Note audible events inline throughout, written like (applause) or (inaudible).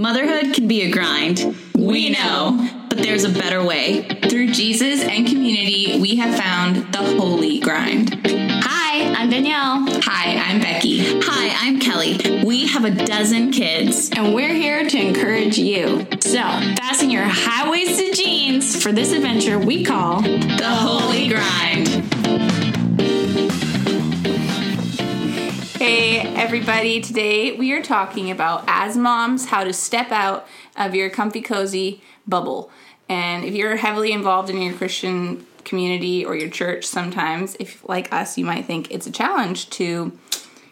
Motherhood can be a grind. We know, but there's a better way. Through Jesus and community, we have found the holy grind. Hi, I'm Danielle. Hi, I'm Becky. Hi, I'm Kelly. We have a dozen kids. And we're here to encourage you. So, fasten your high waisted jeans for this adventure we call The Holy Grind. Hey, everybody. Today we are talking about, as moms, how to step out of your comfy, cozy bubble. And if you're heavily involved in your Christian community or your church, sometimes, if like us, you might think it's a challenge to,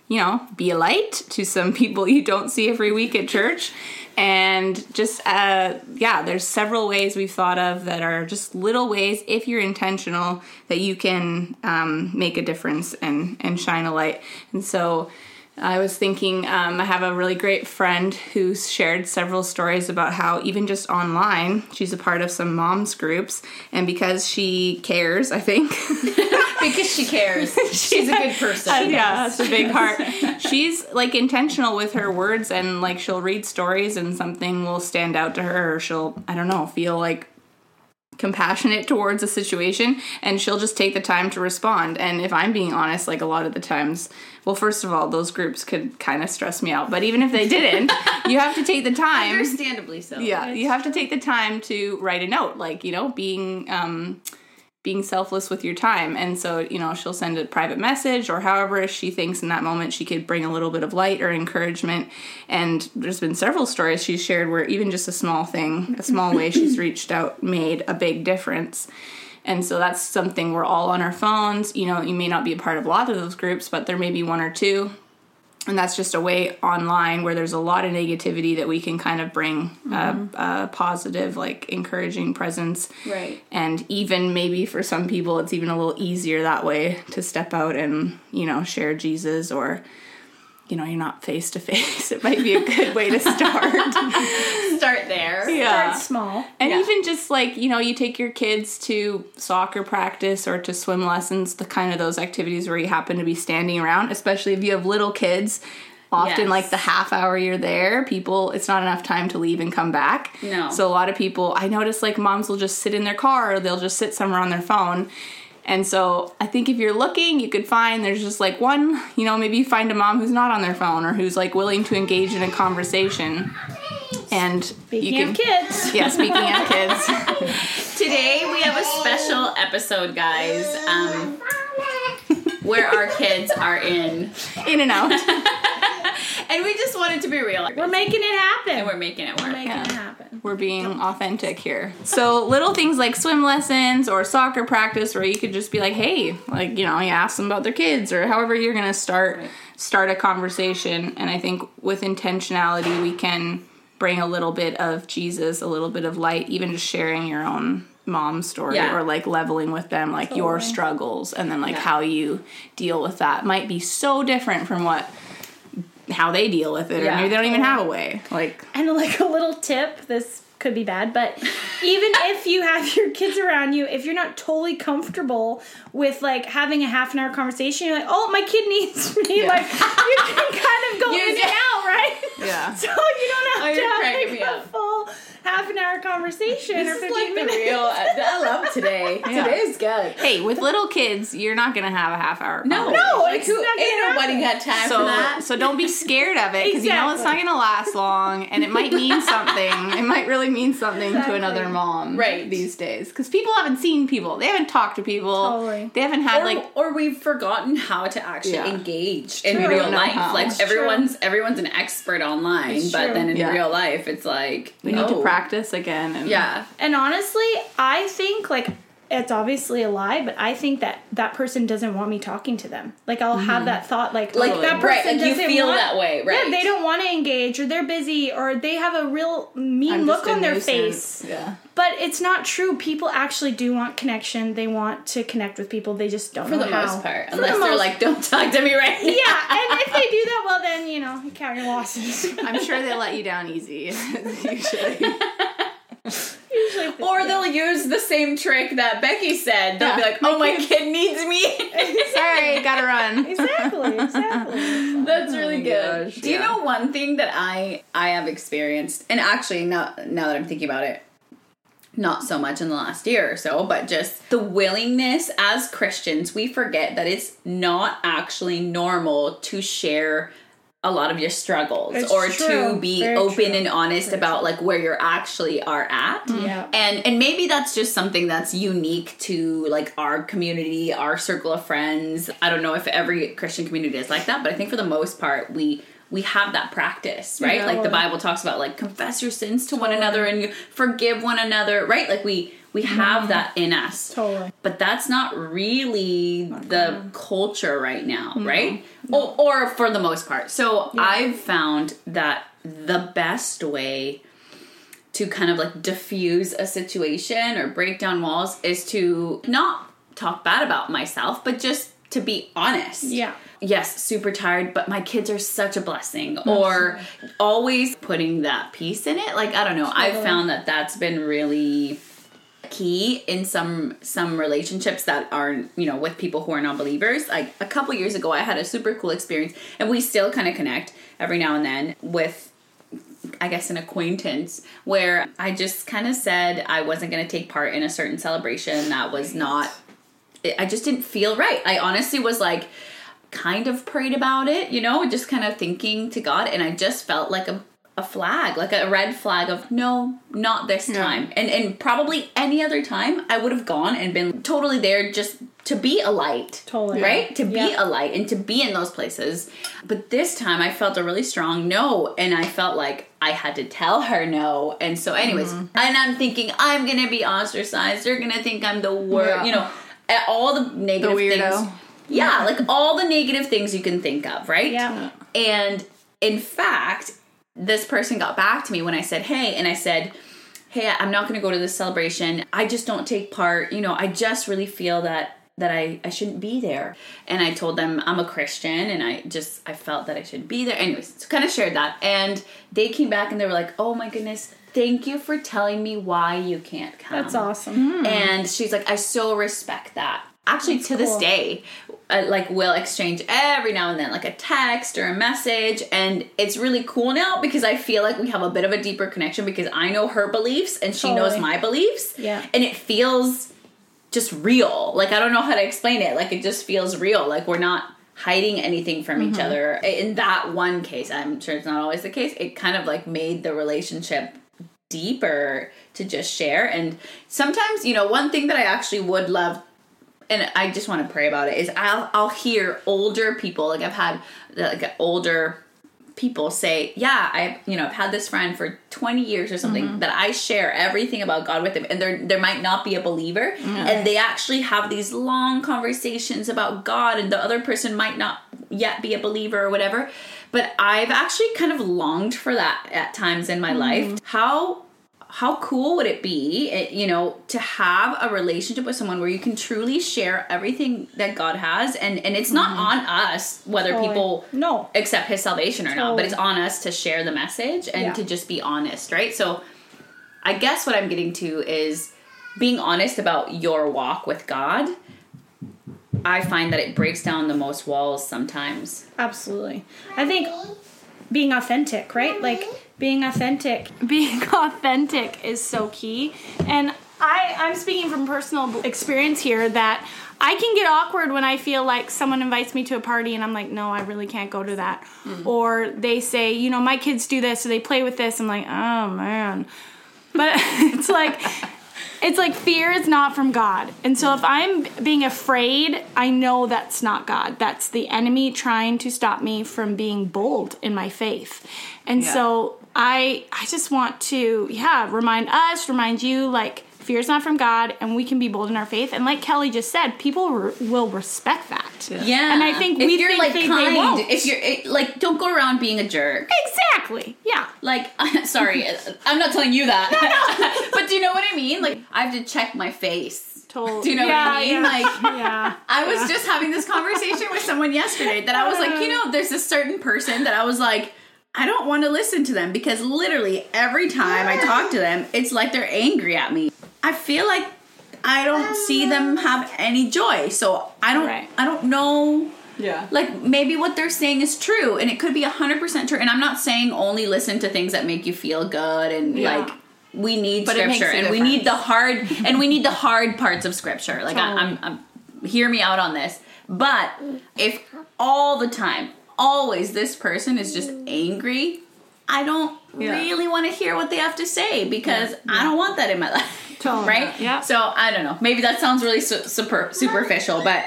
you know, be a light to some (laughs) people you don't see every week at church. And just, uh, yeah, there's several ways we've thought of that are just little ways, if you're intentional, that you can um, make a difference and, and shine a light. And so, I was thinking, um, I have a really great friend who's shared several stories about how, even just online, she's a part of some moms groups, and because she cares, I think. (laughs) (laughs) because she cares. (laughs) She's a good person. Uh, yeah, that's a big heart. (laughs) She's like intentional with her words, and like she'll read stories, and something will stand out to her, or she'll, I don't know, feel like compassionate towards a situation and she'll just take the time to respond and if i'm being honest like a lot of the times well first of all those groups could kind of stress me out but even if they didn't (laughs) you have to take the time Understandably so. yeah you have to take the time to write a note like you know being um being selfless with your time. And so you know she'll send a private message or however she thinks in that moment she could bring a little bit of light or encouragement. And there's been several stories she's shared where even just a small thing a small way she's (clears throat) reached out made a big difference. And so that's something we're all on our phones. You know you may not be a part of a lot of those groups but there may be one or two and that's just a way online where there's a lot of negativity that we can kind of bring a, a positive like encouraging presence Right. and even maybe for some people it's even a little easier that way to step out and you know share jesus or you know you're not face to face it might be a good way to start (laughs) Start there. yeah small. and Yeah. even just like, you know, you take your kids to soccer practice or to swim lessons, the kind of those activities where you happen to be standing around, especially if you have little kids. Often, Yes. like the half hour you're there, people, it's not enough time to leave and come back. No. So, a lot of people, I notice like moms will just sit in their car or they'll just sit somewhere on their phone. And so, I think if you're looking, you could find there's just like one, you know, maybe you find a mom who's not on their phone or who's like willing to engage in a conversation. And Speaking you can, of kids, (laughs) yeah, speaking of kids. (laughs) Today we have a special episode, guys, um, where our kids are in, in and out. (laughs) and we just wanted to be real. we're making it happen. and we're making it work. making Yeah. it happen. We're being authentic here. So little things like swim lessons or soccer practice where you could just be like, hey, like, you know, you ask them about their kids or however you're gonna start start a conversation. And I think with intentionality we can bring a little bit of Jesus, a little bit of light, even just sharing your own mom story Yeah. or like leveling with them like your struggles and then like Yeah. how you deal with that might be so different from what how they deal with it or maybe they don't even have a way. Like And like a little tip, this could be bad, but even (laughs) if you have your kids around you, if you're not totally comfortable with like having a half an hour conversation, you're like, oh, my kid needs (laughs) me. Like you can kind of go (laughs) You in and out, right? yeah So you don't Oh, have you're to have like, a up. full half an hour conversation or This is 15 like the minutes. real. Uh, I love today. Yeah. Today's good. Hey, with little kids, you're not gonna have a half hour. No, conversation. No, like it's who? not Ain't nobody got time So, for that. so don't be scared of it because you know it's not gonna last long, and it might mean something. It might really mean something to another mom, Right. These days, because people haven't seen people, they haven't talked to people, Totally. they haven't had or, like or we've forgotten how to actually Yeah. engage in true. We real life. how. Like It's everyone's everyone's an expert online, It's but true. then in Yeah. real life, it's like we need to practice again. And Yeah, And honestly, I think like it's obviously a lie, but I think that that person doesn't want me talking to them. Like I'll have mm-hmm. that thought, like Like, that person right, like doesn't feel want- that way, right. Yeah, they don't want to engage, or they're busy, or they have a real mean I'm look on their nuisance. face. Yeah, But it's not true. People actually do want connection. They want to connect with people. They just don't for know the how. most part, For unless the they're most- like, "Don't talk to me right." (laughs) now." yeah, and if they do that, well, then you know, you count your losses. I'm sure they let you down easy. (laughs) Usually, (laughs) Usually (laughs) Or they'll use the same trick that Becky said. They'll be like, "Oh, my kid needs me." (laughs) Sorry, gotta run. (laughs) Exactly, exactly. That's really oh good. gosh, Do you yeah. know one thing that I I have experienced, and actually now now that I'm thinking about it, not so much in the last year or so, but just the willingness as Christians, we forget that it's not actually normal to share a lot of your struggles It's or true. to be Very open true. and honest about like where you're actually are at. Mm-hmm. Yeah. And and maybe that's just something that's unique to like our community, our circle of friends. I don't know if every Christian community is like that, but I think for the most part we we have that practice, right? Yeah. Like the Bible talks about like confess your sins to one another and you forgive one another, right? Like we we have that in us. Totally. But that's not really the culture right now, right? Or, or for the most part. So I've found that the best way to kind of like diffuse a situation or break down walls is to not talk bad about myself, but just to be honest. Yeah. Yes, super tired, but my kids are such a blessing. Or always putting that piece in it. Like I don't know, I've found that that's been really key in some some relationships that are you know with people who are non-believers like a couple years ago i had a super cool experience and we still kind of connect every now and then with I guess an acquaintance where I just kind of said I wasn't going to take part in a certain celebration that was not I just didn't feel right. I honestly was like kind of prayed about it, you know, just kind of thinking to God and I just felt like a a flag, like a red flag of no, not this time. And and probably any other time I would have gone and been totally there just to be a light. Totally. Right? To be Yeah. a light and to be in those places. But this time I felt a really strong no and I felt like I had to tell her no. And so anyways, Mm-hmm. and I'm thinking I'm going to be ostracized. They're going to think I'm the worst, Yeah. you know, at all the negative weirdo. things. Yeah, like all the negative things you can think of, right? Yeah. And in fact, this person got back to me when I said, "Hey," and I said, "Hey, I'm not going to go to this celebration. I just don't take part. You know, I just really feel that that I I shouldn't be there." And I told them I'm a Christian and I just I felt that I shouldn't be there. Anyways, so kind of shared that. And they came back and they were like, "Oh my goodness, thank you for telling me why you can't come." That's awesome. Hmm. Hmm. and she's like i so respect that actually to this day uh, like we'll exchange every now and then like a text or a message and it's really cool now because i feel like we have a bit of a deeper connection because i know her beliefs and she knows my beliefs Yeah. and it feels just real. Like i don't know how to explain it. Like it just feels real. Like we're not hiding anything from each other. In that one case i'm sure it's not always the case it kind of like made the relationship deeper to just share. And sometimes you know one thing that i actually would love and i just want to pray about it is i'll i'll hear older people like i've had like older people say yeah i you know i've had this friend for 20 years or something mm-hmm. that i share everything about god with them and there there might not be a believer and they actually have these long conversations about god and the other person might not yet be a believer or whatever. But i've actually kind of longed for that at times in my mm-hmm. life. How how cool would it be eh, you know to have a relationship with someone where you can truly share everything that god has and and it's not on us whether Totally. people No. accept his salvation or not but it's on us to share the message and Yeah. to just be honest right so i guess what i'm getting to is being honest about your walk with god i find that it breaks down the most walls sometimes Absolutely. I think being authentic, right? Like being authentic. (laughs) Being authentic is so key. And I I'm speaking from personal experience here that I can get awkward when I feel like someone invites me to a party and I'm like, no, I really can't go to that. Hmm. Or they say, you know, my kids do this or they play with this. I'm like, oh man. But (laughs) it's like it's like fear is not from God. And so if I'm being afraid, I know that's not God. That's the enemy trying to stop me from being bold in my faith. And so I I just want to yeah, remind us, remind you like fear is not from God and we can be bold in our faith. And like Kelly just said, people re- will respect that. yeah And I think if we you're think like they- they kind won't. if you're it, like don't go around being a jerk Exactly. Yeah. like (laughs) sorry i'm not telling you that (laughs) but do you know what i mean like i have to check my face Totally. do you know yeah, what i mean yeah. like (laughs) yeah. i was just having this conversation with someone yesterday that i was like you uh. know there's a certain person that i was like I don't want to listen to them because literally every time I talk to them, it's like they're angry at me. I feel like I don't see them have any joy. So I don't Right. I don't know Yeah. like maybe what they're saying is true and it could be 100% true and i'm not saying only listen to things that make you feel good and Yeah. like we need But it makes scripture a and we need the hard (laughs) and we need the hard parts of scripture like I, I'm, I'm hear me out on this but if all the time always this person is just mm. angry i don't Yeah. really want to hear what they have to say because i don't want that in my (laughs) life Totally. right Yeah. so i don't know maybe that sounds really su- super superficial but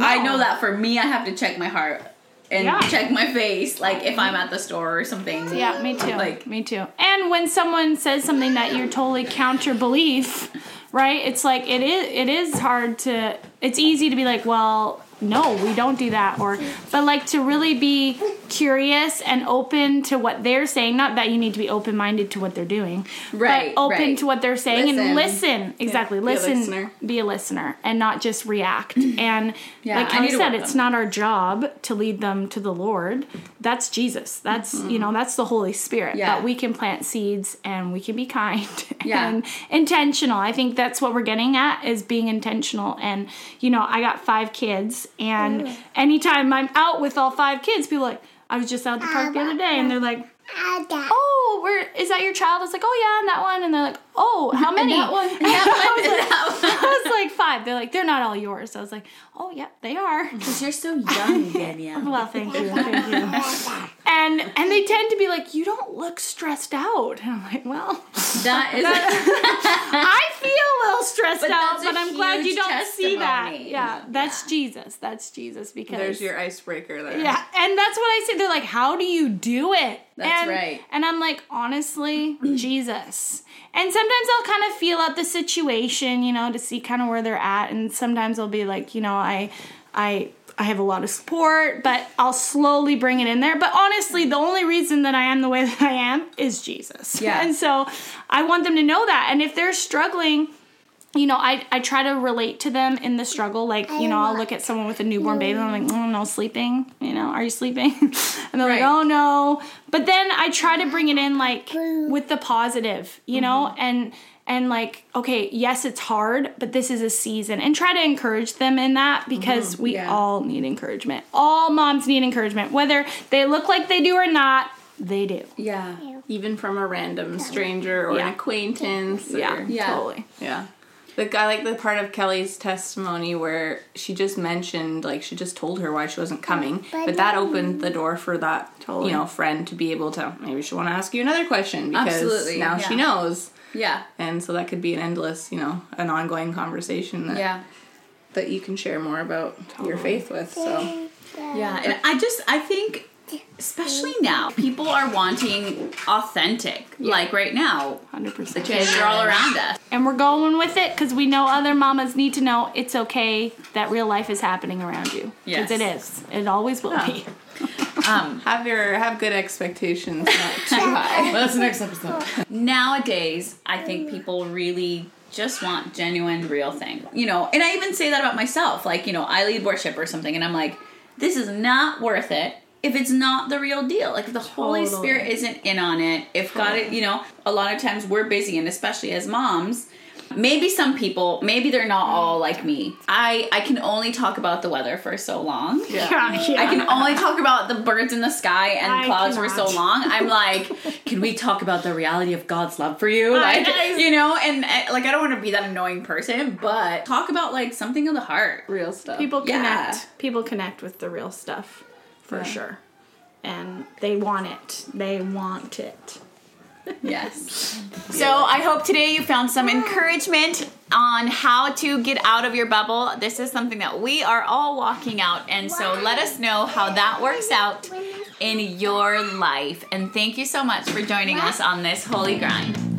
I know that for me, I have to check my heart and Yeah. check my face, like if I'm at the store or something. Yeah, me too. Like- me too. And when someone says something that you're totally counter belief, right? It's like it is it is hard to it's easy to be like, well, no, we don't do that or but like to really be curious and open to what they're saying, not that you need to be open-minded to what they're doing. Right, But open right. to what they're saying and listen. Exactly. be a listen. Be a listener and not just react. (clears throat) And Yeah, like Kelly said, it's not our job to lead them to the Lord. That's Jesus. That's you know that's the Holy Spirit. Mm-hmm. Yeah. But we can plant seeds and we can be kind (laughs) Yeah. and intentional. I think that's what we're getting at is being intentional. And you know, I got five kids, and mm. anytime I'm out with all five kids, people are like I was just out at the park the other day, and they're like. Oh, where is that your child? It's like, oh yeah, and that one, and they're like, oh, how many? (laughs) that one, I was like- that I was like five. They're like, they're not all yours. I was like, oh yeah, they are. Because you're so young, (laughs) Danielle. Well, thank you, thank you. And and they tend to be like, you don't look stressed out. And I'm like, well, that is. (laughs) I feel a little stressed But out, but I'm glad you don't see that. Yeah, that's Jesus. That's Jesus because There's your icebreaker there. yeah, and that's what I say. They're like, "How do you do it?" That's and, right. And I'm like, honestly, (clears throat) Jesus. And sometimes I'll kind of feel out the situation, you know, to see kind of where they're at. And sometimes I'll be like, you know, I, I, I have a lot of support, but I'll slowly bring it in there. But honestly, the only reason that I am the way (laughs) that I am is Jesus. Yeah. And so I want them to know that. And if they're struggling, you know, I, I try to relate to them in the struggle. Like, you know, I'll look at someone with a newborn baby and I'm like, oh no, sleeping. You know, are you sleeping? (laughs) and they're Right. like, oh no. But then I try to bring it in like with the positive, you know, mm-hmm. and and like, okay, yes, it's hard, but this is a season. And try to encourage them in that because mm-hmm. we yeah. all need encouragement. All moms need encouragement. Whether they look like they do or not, they do. yeah. Even from a random stranger or Yeah. an acquaintance. Or, Yeah, Yeah. totally. Yeah. The I like the part of Kelly's testimony where she just mentioned like she just told her why she wasn't coming, but that opened the door for that Totally. you know friend to be able to maybe she want to ask you another question because Absolutely, now yeah. she knows, Yeah. and so that could be an endless you know an ongoing conversation that Yeah. that you can share more about your faith with. So Yeah. And I just, I think, especially now, people are wanting authentic. Like right now, 100%. the kids are all around us. And we're going with it because we know other mamas need to know it's okay that real life is happening around you. Because Yes. it is. It always will be. (laughs) Um, have your have good expectations, not (laughs) too high. Well, that's the next episode. (laughs) Nowadays, I think people really just want genuine, real thing. You know, and I even say that about myself. Like, you know, I lead worship or something, and I'm like, this is not worth it if it's not the real deal. Like, if the Holy Totally. Spirit isn't in on it, if God, it, you know, a lot of times we're busy, and especially as moms. Maybe some people, maybe they're not all like me. I I can only talk about the weather for so long. Yeah. (laughs) I can only talk about the birds in the sky and I clouds for so long. I'm like, can we talk about the reality of God's love for you? I Like, you know, and uh, like I don't want to be that annoying person, but talk about like something of the heart. Real stuff. People Yeah. connect. People connect with the real stuff for Yeah. sure. And they want it. They want it. Yes. (laughs) So I hope today you found some encouragement on how to get out of your bubble. This is something that we are all walking out, and so let us know how that works out in your life. And thank you so much for joining us on this holy grind.